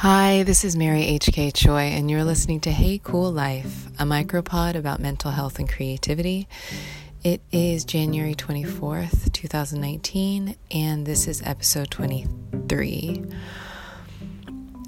Hi, this is Mary H.K. Choi, and you're listening to Hey Cool Life, a micropod about mental health and creativity. It is January 24th, 2019, and this is episode 23.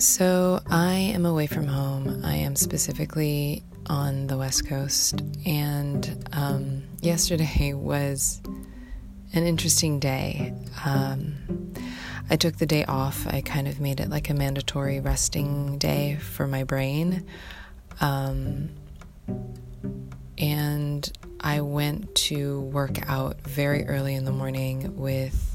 So, I am away from home. I am specifically on the West Coast, and um, yesterday was an interesting day. Um, I took the day off. I kind of made it like a mandatory resting day for my brain. Um, and I went to work out very early in the morning with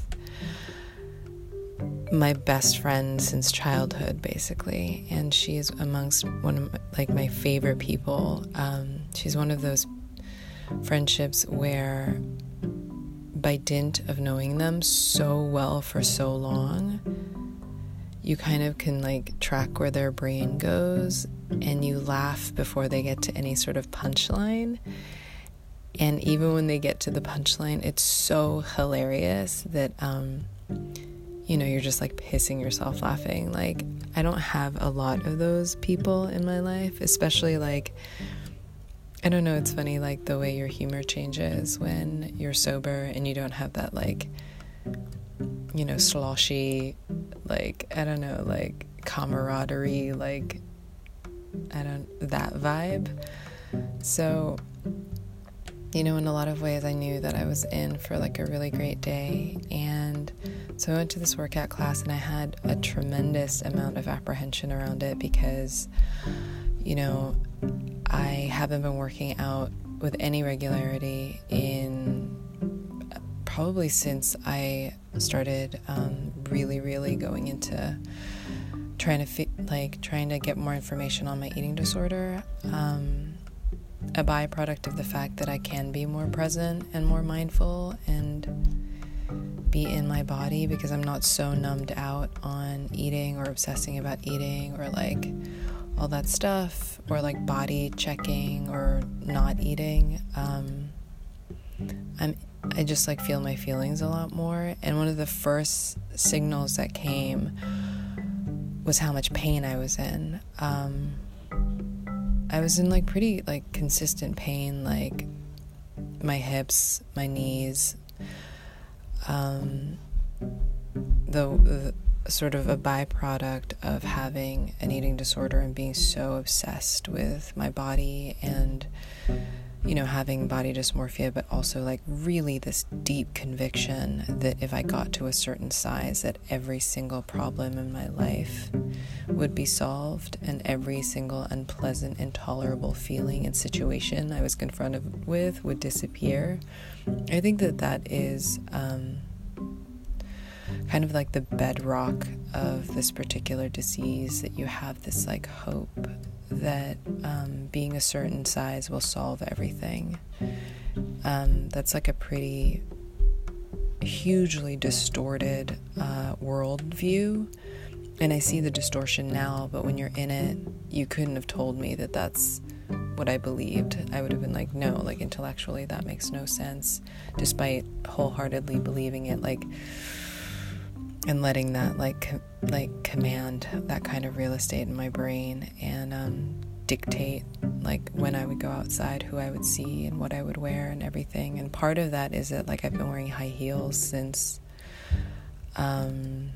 my best friend since childhood, basically. And she's amongst one of my, like my favorite people. Um, she's one of those friendships where by dint of knowing them so well for so long, you kind of can like track where their brain goes and you laugh before they get to any sort of punchline. And even when they get to the punchline, it's so hilarious that, um, you know, you're just like pissing yourself laughing. Like, I don't have a lot of those people in my life, especially like I don't know, it's funny like the way your humor changes when you're sober and you don't have that like you know, sloshy like I don't know, like camaraderie, like I don't that vibe. So you know, in a lot of ways, I knew that I was in for like a really great day. And so I went to this workout class and I had a tremendous amount of apprehension around it because, you know, I haven't been working out with any regularity in probably since I started um, really, really going into trying to fi- like trying to get more information on my eating disorder. Um, a byproduct of the fact that I can be more present and more mindful and be in my body because I'm not so numbed out on eating or obsessing about eating or like all that stuff, or like body checking or not eating, um, I'm I just like feel my feelings a lot more. And one of the first signals that came was how much pain I was in. Um, I was in like pretty like consistent pain, like my hips, my knees, um, the, the sort of a byproduct of having an eating disorder and being so obsessed with my body and you know having body dysmorphia but also like really this deep conviction that if I got to a certain size that every single problem in my life would be solved and every single unpleasant intolerable feeling and situation I was confronted with would disappear. I think that that is um, kind of like the bedrock of this particular disease that you have this like hope that um, being a certain size will solve everything. Um, that's like a pretty hugely distorted uh, worldview. And I see the distortion now, but when you're in it, you couldn't have told me that that's what I believed. I would have been like, no, like intellectually, that makes no sense, despite wholeheartedly believing it. Like, and letting that like like command that kind of real estate in my brain and um, dictate like when I would go outside, who I would see, and what I would wear, and everything. And part of that is that like I've been wearing high heels since um,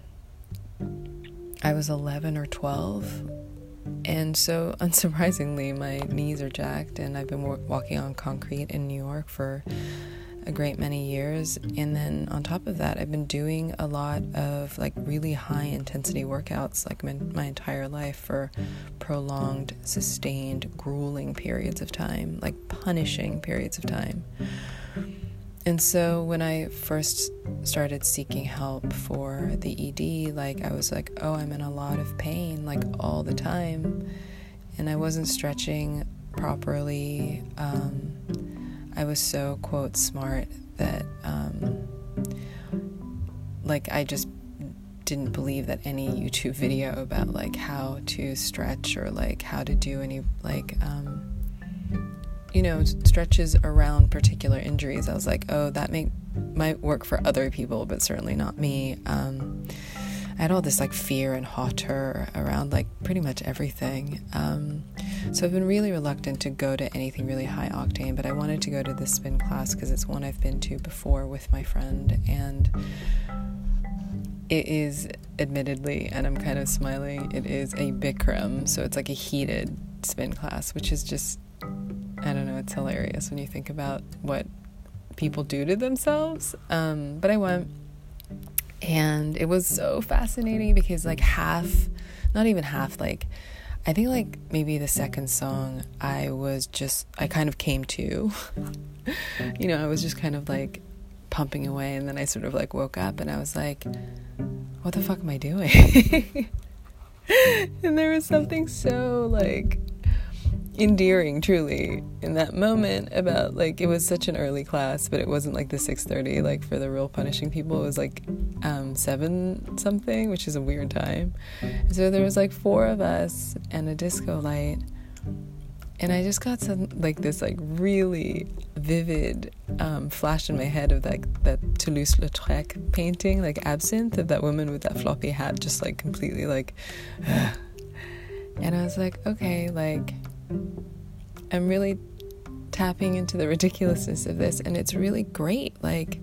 I was 11 or 12. And so, unsurprisingly, my knees are jacked, and I've been walking on concrete in New York for a great many years. And then on top of that, I've been doing a lot of like really high intensity workouts like my, my entire life for prolonged, sustained, grueling periods of time, like punishing periods of time. And so when I first started seeking help for the ED, like I was like, oh, I'm in a lot of pain, like all the time. And I wasn't stretching properly. Um, I was so, quote, smart that, um, like, I just didn't believe that any YouTube video about, like, how to stretch or, like, how to do any, like, um, you know, stretches around particular injuries. I was like, oh, that may, might work for other people, but certainly not me. Um, I had all this like fear and hauteur around like pretty much everything. Um, so I've been really reluctant to go to anything really high octane, but I wanted to go to the spin class because it's one I've been to before with my friend, and it is admittedly, and I'm kind of smiling, it is a Bikram, so it's like a heated spin class, which is just, I don't know, it's hilarious when you think about what people do to themselves. Um, but I went, and it was so fascinating because, like, half, not even half, like, I think, like, maybe the second song, I was just, I kind of came to. you know, I was just kind of like pumping away, and then I sort of like woke up and I was like, what the fuck am I doing? and there was something so like endearing truly in that moment about like it was such an early class but it wasn't like the 6.30 like for the real punishing people it was like um, 7 something which is a weird time so there was like four of us and a disco light and I just got some like this like really vivid um, flash in my head of like that Toulouse-Lautrec painting, like Absinthe, of that woman with that floppy hat, just like completely like. and I was like, okay, like I'm really tapping into the ridiculousness of this, and it's really great. Like.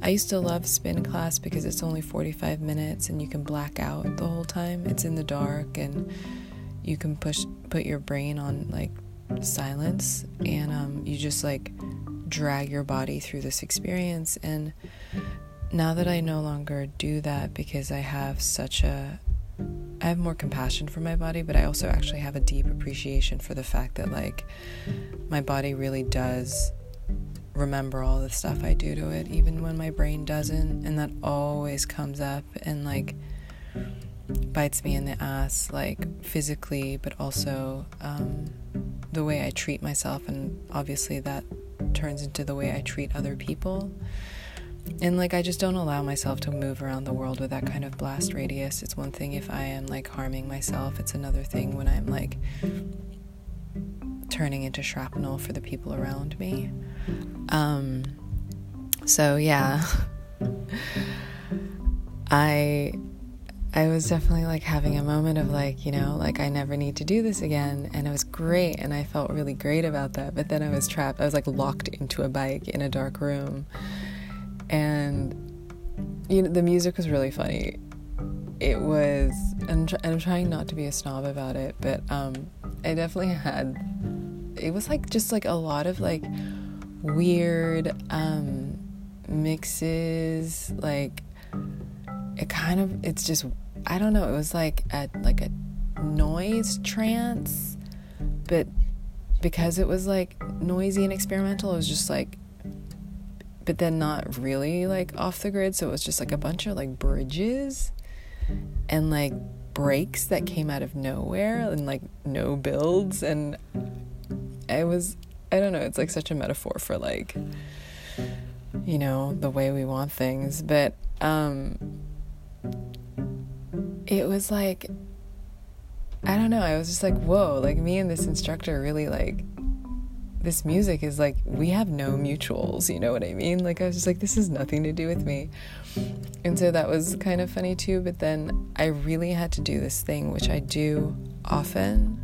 I used to love spin class because it's only 45 minutes and you can black out the whole time. It's in the dark and you can push put your brain on like silence and um, you just like drag your body through this experience and now that I no longer do that because I have such a I have more compassion for my body, but I also actually have a deep appreciation for the fact that like my body really does remember all the stuff I do to it even when my brain doesn't and that always comes up and like bites me in the ass, like physically, but also um, the way I treat myself, and obviously that turns into the way I treat other people. And like, I just don't allow myself to move around the world with that kind of blast radius. It's one thing if I am like harming myself, it's another thing when I'm like turning into shrapnel for the people around me. Um, so, yeah. I I was definitely like having a moment of like, you know, like I never need to do this again. And it was great. And I felt really great about that. But then I was trapped. I was like locked into a bike in a dark room. And, you know, the music was really funny. It was, and I'm trying not to be a snob about it, but um, I definitely had, it was like just like a lot of like weird um, mixes, like, it kind of it's just I don't know, it was like a like a noise trance, but because it was like noisy and experimental, it was just like but then not really like off the grid, so it was just like a bunch of like bridges and like breaks that came out of nowhere and like no builds. And I was I don't know, it's like such a metaphor for like you know, the way we want things, but um it was like I don't know, I was just like, whoa, like me and this instructor really like this music is like we have no mutuals, you know what I mean? Like I was just like this has nothing to do with me. And so that was kind of funny too, but then I really had to do this thing which I do often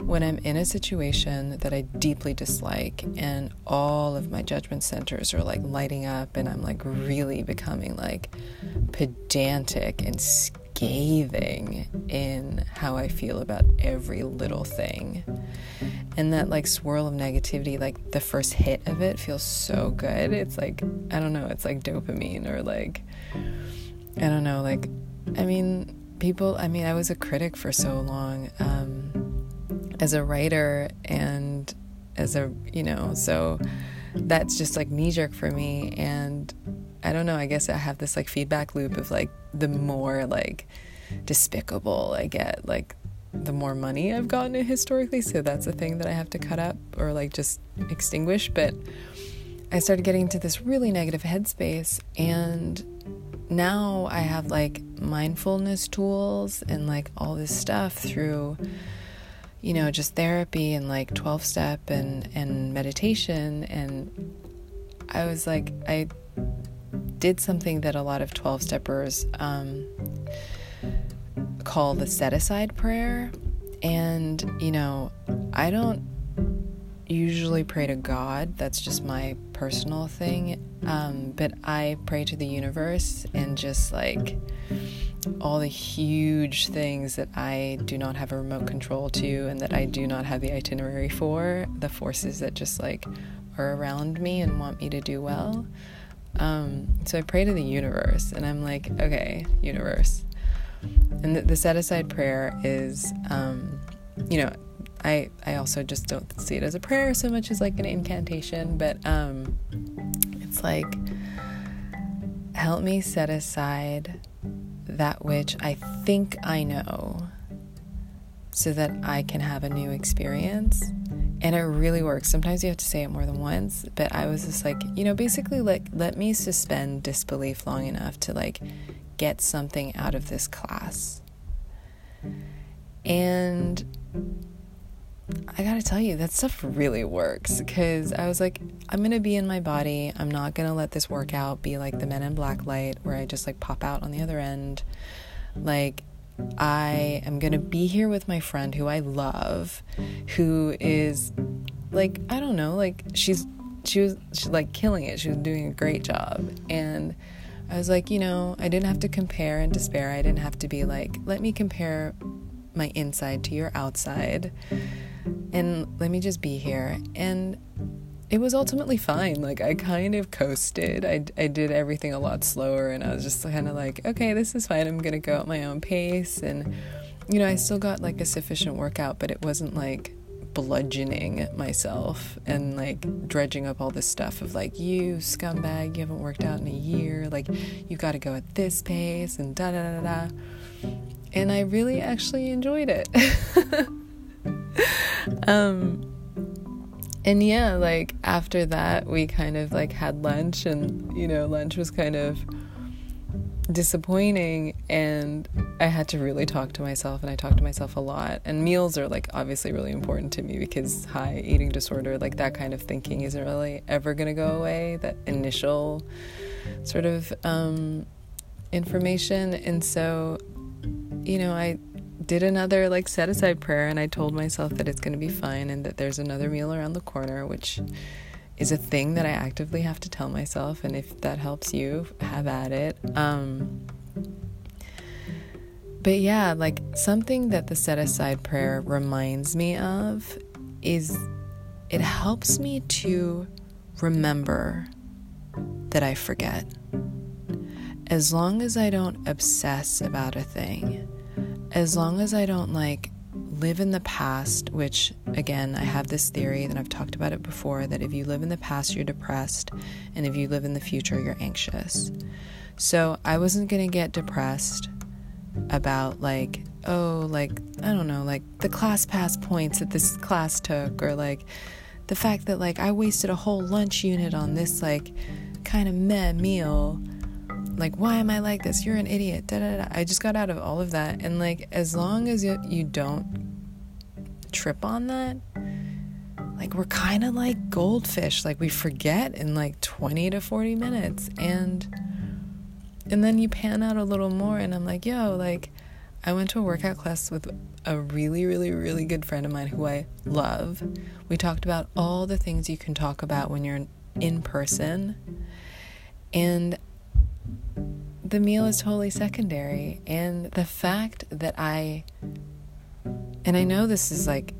when I'm in a situation that I deeply dislike and all of my judgment centers are like lighting up and I'm like really becoming like pedantic and scathing in how I feel about every little thing. And that like swirl of negativity, like the first hit of it feels so good. It's like, I don't know, it's like dopamine or like, I don't know, like, I mean, people, I mean, I was a critic for so long um, as a writer and as a, you know, so that's just like knee jerk for me. And I don't know, I guess I have this like feedback loop of like the more like despicable I get, like the more money I've gotten historically. So that's a thing that I have to cut up or like just extinguish. But I started getting into this really negative headspace and now I have like mindfulness tools and like all this stuff through you know just therapy and like 12 step and and meditation and I was like I did something that a lot of 12 steppers um, call the set aside prayer. And, you know, I don't usually pray to God, that's just my personal thing. Um, but I pray to the universe and just like all the huge things that I do not have a remote control to and that I do not have the itinerary for, the forces that just like are around me and want me to do well. Um, so I pray to the universe and I'm like, okay, universe. And the, the set aside prayer is, um, you know, I, I also just don't see it as a prayer so much as like an incantation, but um, it's like, help me set aside that which I think I know so that I can have a new experience. And it really works. Sometimes you have to say it more than once, but I was just like, you know, basically like let me suspend disbelief long enough to like get something out of this class. And I gotta tell you, that stuff really works because I was like, I'm gonna be in my body. I'm not gonna let this workout be like the men in black light where I just like pop out on the other end. Like, I am gonna be here with my friend who I love, who is like, I don't know, like she's, she was she's like killing it. She was doing a great job. And I was like, you know, I didn't have to compare and despair. I didn't have to be like, let me compare my inside to your outside and let me just be here. And it was ultimately fine. Like I kind of coasted. I, I did everything a lot slower and I was just kind of like, okay, this is fine. I'm going to go at my own pace and you know, I still got like a sufficient workout, but it wasn't like bludgeoning myself and like dredging up all this stuff of like you scumbag, you haven't worked out in a year, like you got to go at this pace and da da da da. And I really actually enjoyed it. um, and yeah, like after that, we kind of like had lunch, and you know, lunch was kind of disappointing and I had to really talk to myself and I talked to myself a lot. And meals are like obviously really important to me because high eating disorder, like that kind of thinking isn't really ever going to go away, that initial sort of um, information. And so, you know, I did another like set aside prayer and I told myself that it's going to be fine and that there's another meal around the corner, which is a thing that I actively have to tell myself. And if that helps you, have at it. Um, but yeah, like something that the set aside prayer reminds me of is it helps me to remember that I forget. As long as I don't obsess about a thing, as long as I don't like live in the past, which again, I have this theory that I've talked about it before that if you live in the past, you're depressed, and if you live in the future, you're anxious. So I wasn't gonna get depressed about like, oh, like, I don't know, like the ClassPass points that this class took, or like the fact that like I wasted a whole lunch unit on this like kind of meh meal like why am i like this? You're an idiot. Da, da, da. i just got out of all of that. And like as long as you, you don't trip on that like we're kind of like goldfish. Like we forget in like 20 to 40 minutes. And and then you pan out a little more and i'm like yo like i went to a workout class with a really really really good friend of mine who i love. We talked about all the things you can talk about when you're in person. And the meal is totally secondary. And the fact that I, and I know this is like,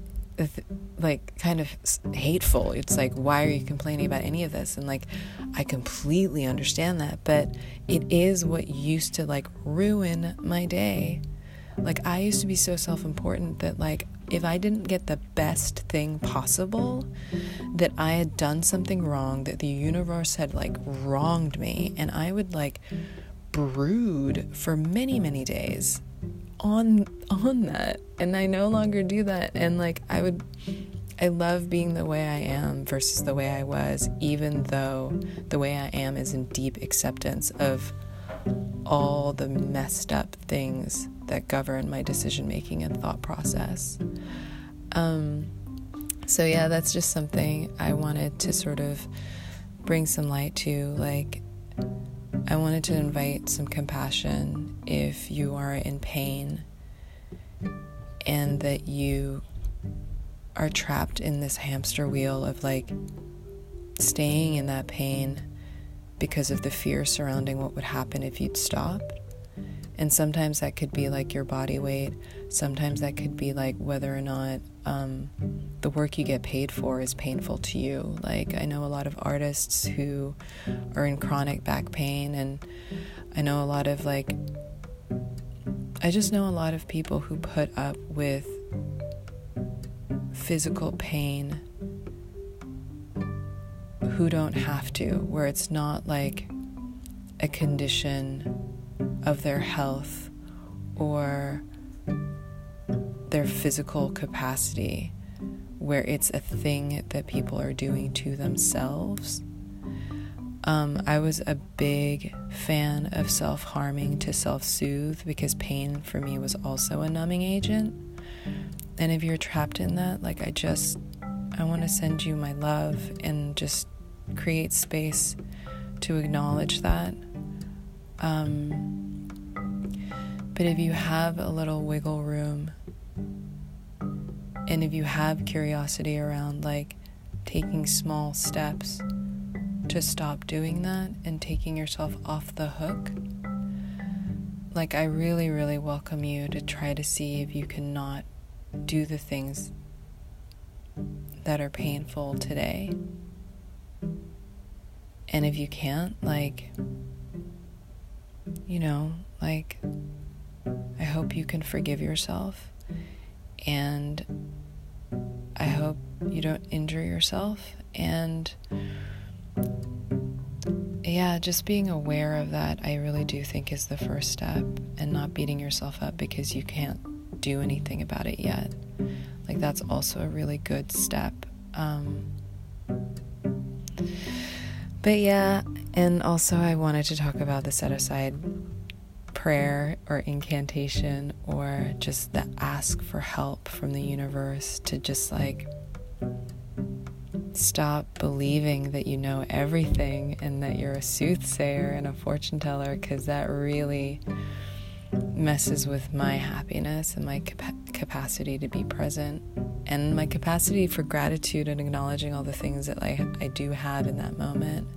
like kind of hateful. It's like, why are you complaining about any of this? And like, I completely understand that, but it is what used to like ruin my day. Like, I used to be so self important that, like, if I didn't get the best thing possible, that I had done something wrong, that the universe had like wronged me, and I would like brood for many many days on on that and I no longer do that and like I would I love being the way I am versus the way I was even though the way I am is in deep acceptance of all the messed up things that govern my decision making and thought process um so yeah that's just something I wanted to sort of bring some light to like I wanted to invite some compassion if you are in pain and that you are trapped in this hamster wheel of like staying in that pain because of the fear surrounding what would happen if you'd stopped. And sometimes that could be like your body weight. Sometimes that could be like whether or not um, the work you get paid for is painful to you. Like, I know a lot of artists who are in chronic back pain, and I know a lot of like, I just know a lot of people who put up with physical pain who don't have to, where it's not like a condition of their health or their physical capacity, where it's a thing that people are doing to themselves. Um, I was a big fan of self harming to self soothe because pain for me was also a numbing agent. And if you're trapped in that, like I just, I want to send you my love and just create space to acknowledge that. Um, but if you have a little wiggle room, and if you have curiosity around like taking small steps to stop doing that and taking yourself off the hook, like I really, really welcome you to try to see if you can not do the things that are painful today. And if you can't, like, you know, like, I hope you can forgive yourself. And I hope you don't injure yourself. And yeah, just being aware of that, I really do think is the first step, and not beating yourself up because you can't do anything about it yet. Like, that's also a really good step. Um, but yeah, and also I wanted to talk about the set aside prayer or incantation or just the ask for help from the universe to just like stop believing that you know everything and that you're a soothsayer and a fortune teller because that really messes with my happiness and my cap- capacity to be present and my capacity for gratitude and acknowledging all the things that I, I do have in that moment.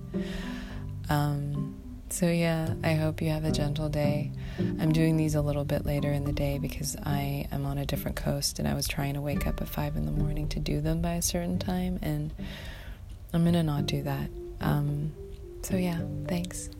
Um, so, yeah, I hope you have a gentle day. I'm doing these a little bit later in the day because I am on a different coast and I was trying to wake up at 5 in the morning to do them by a certain time, and I'm going to not do that. Um, so, yeah, thanks.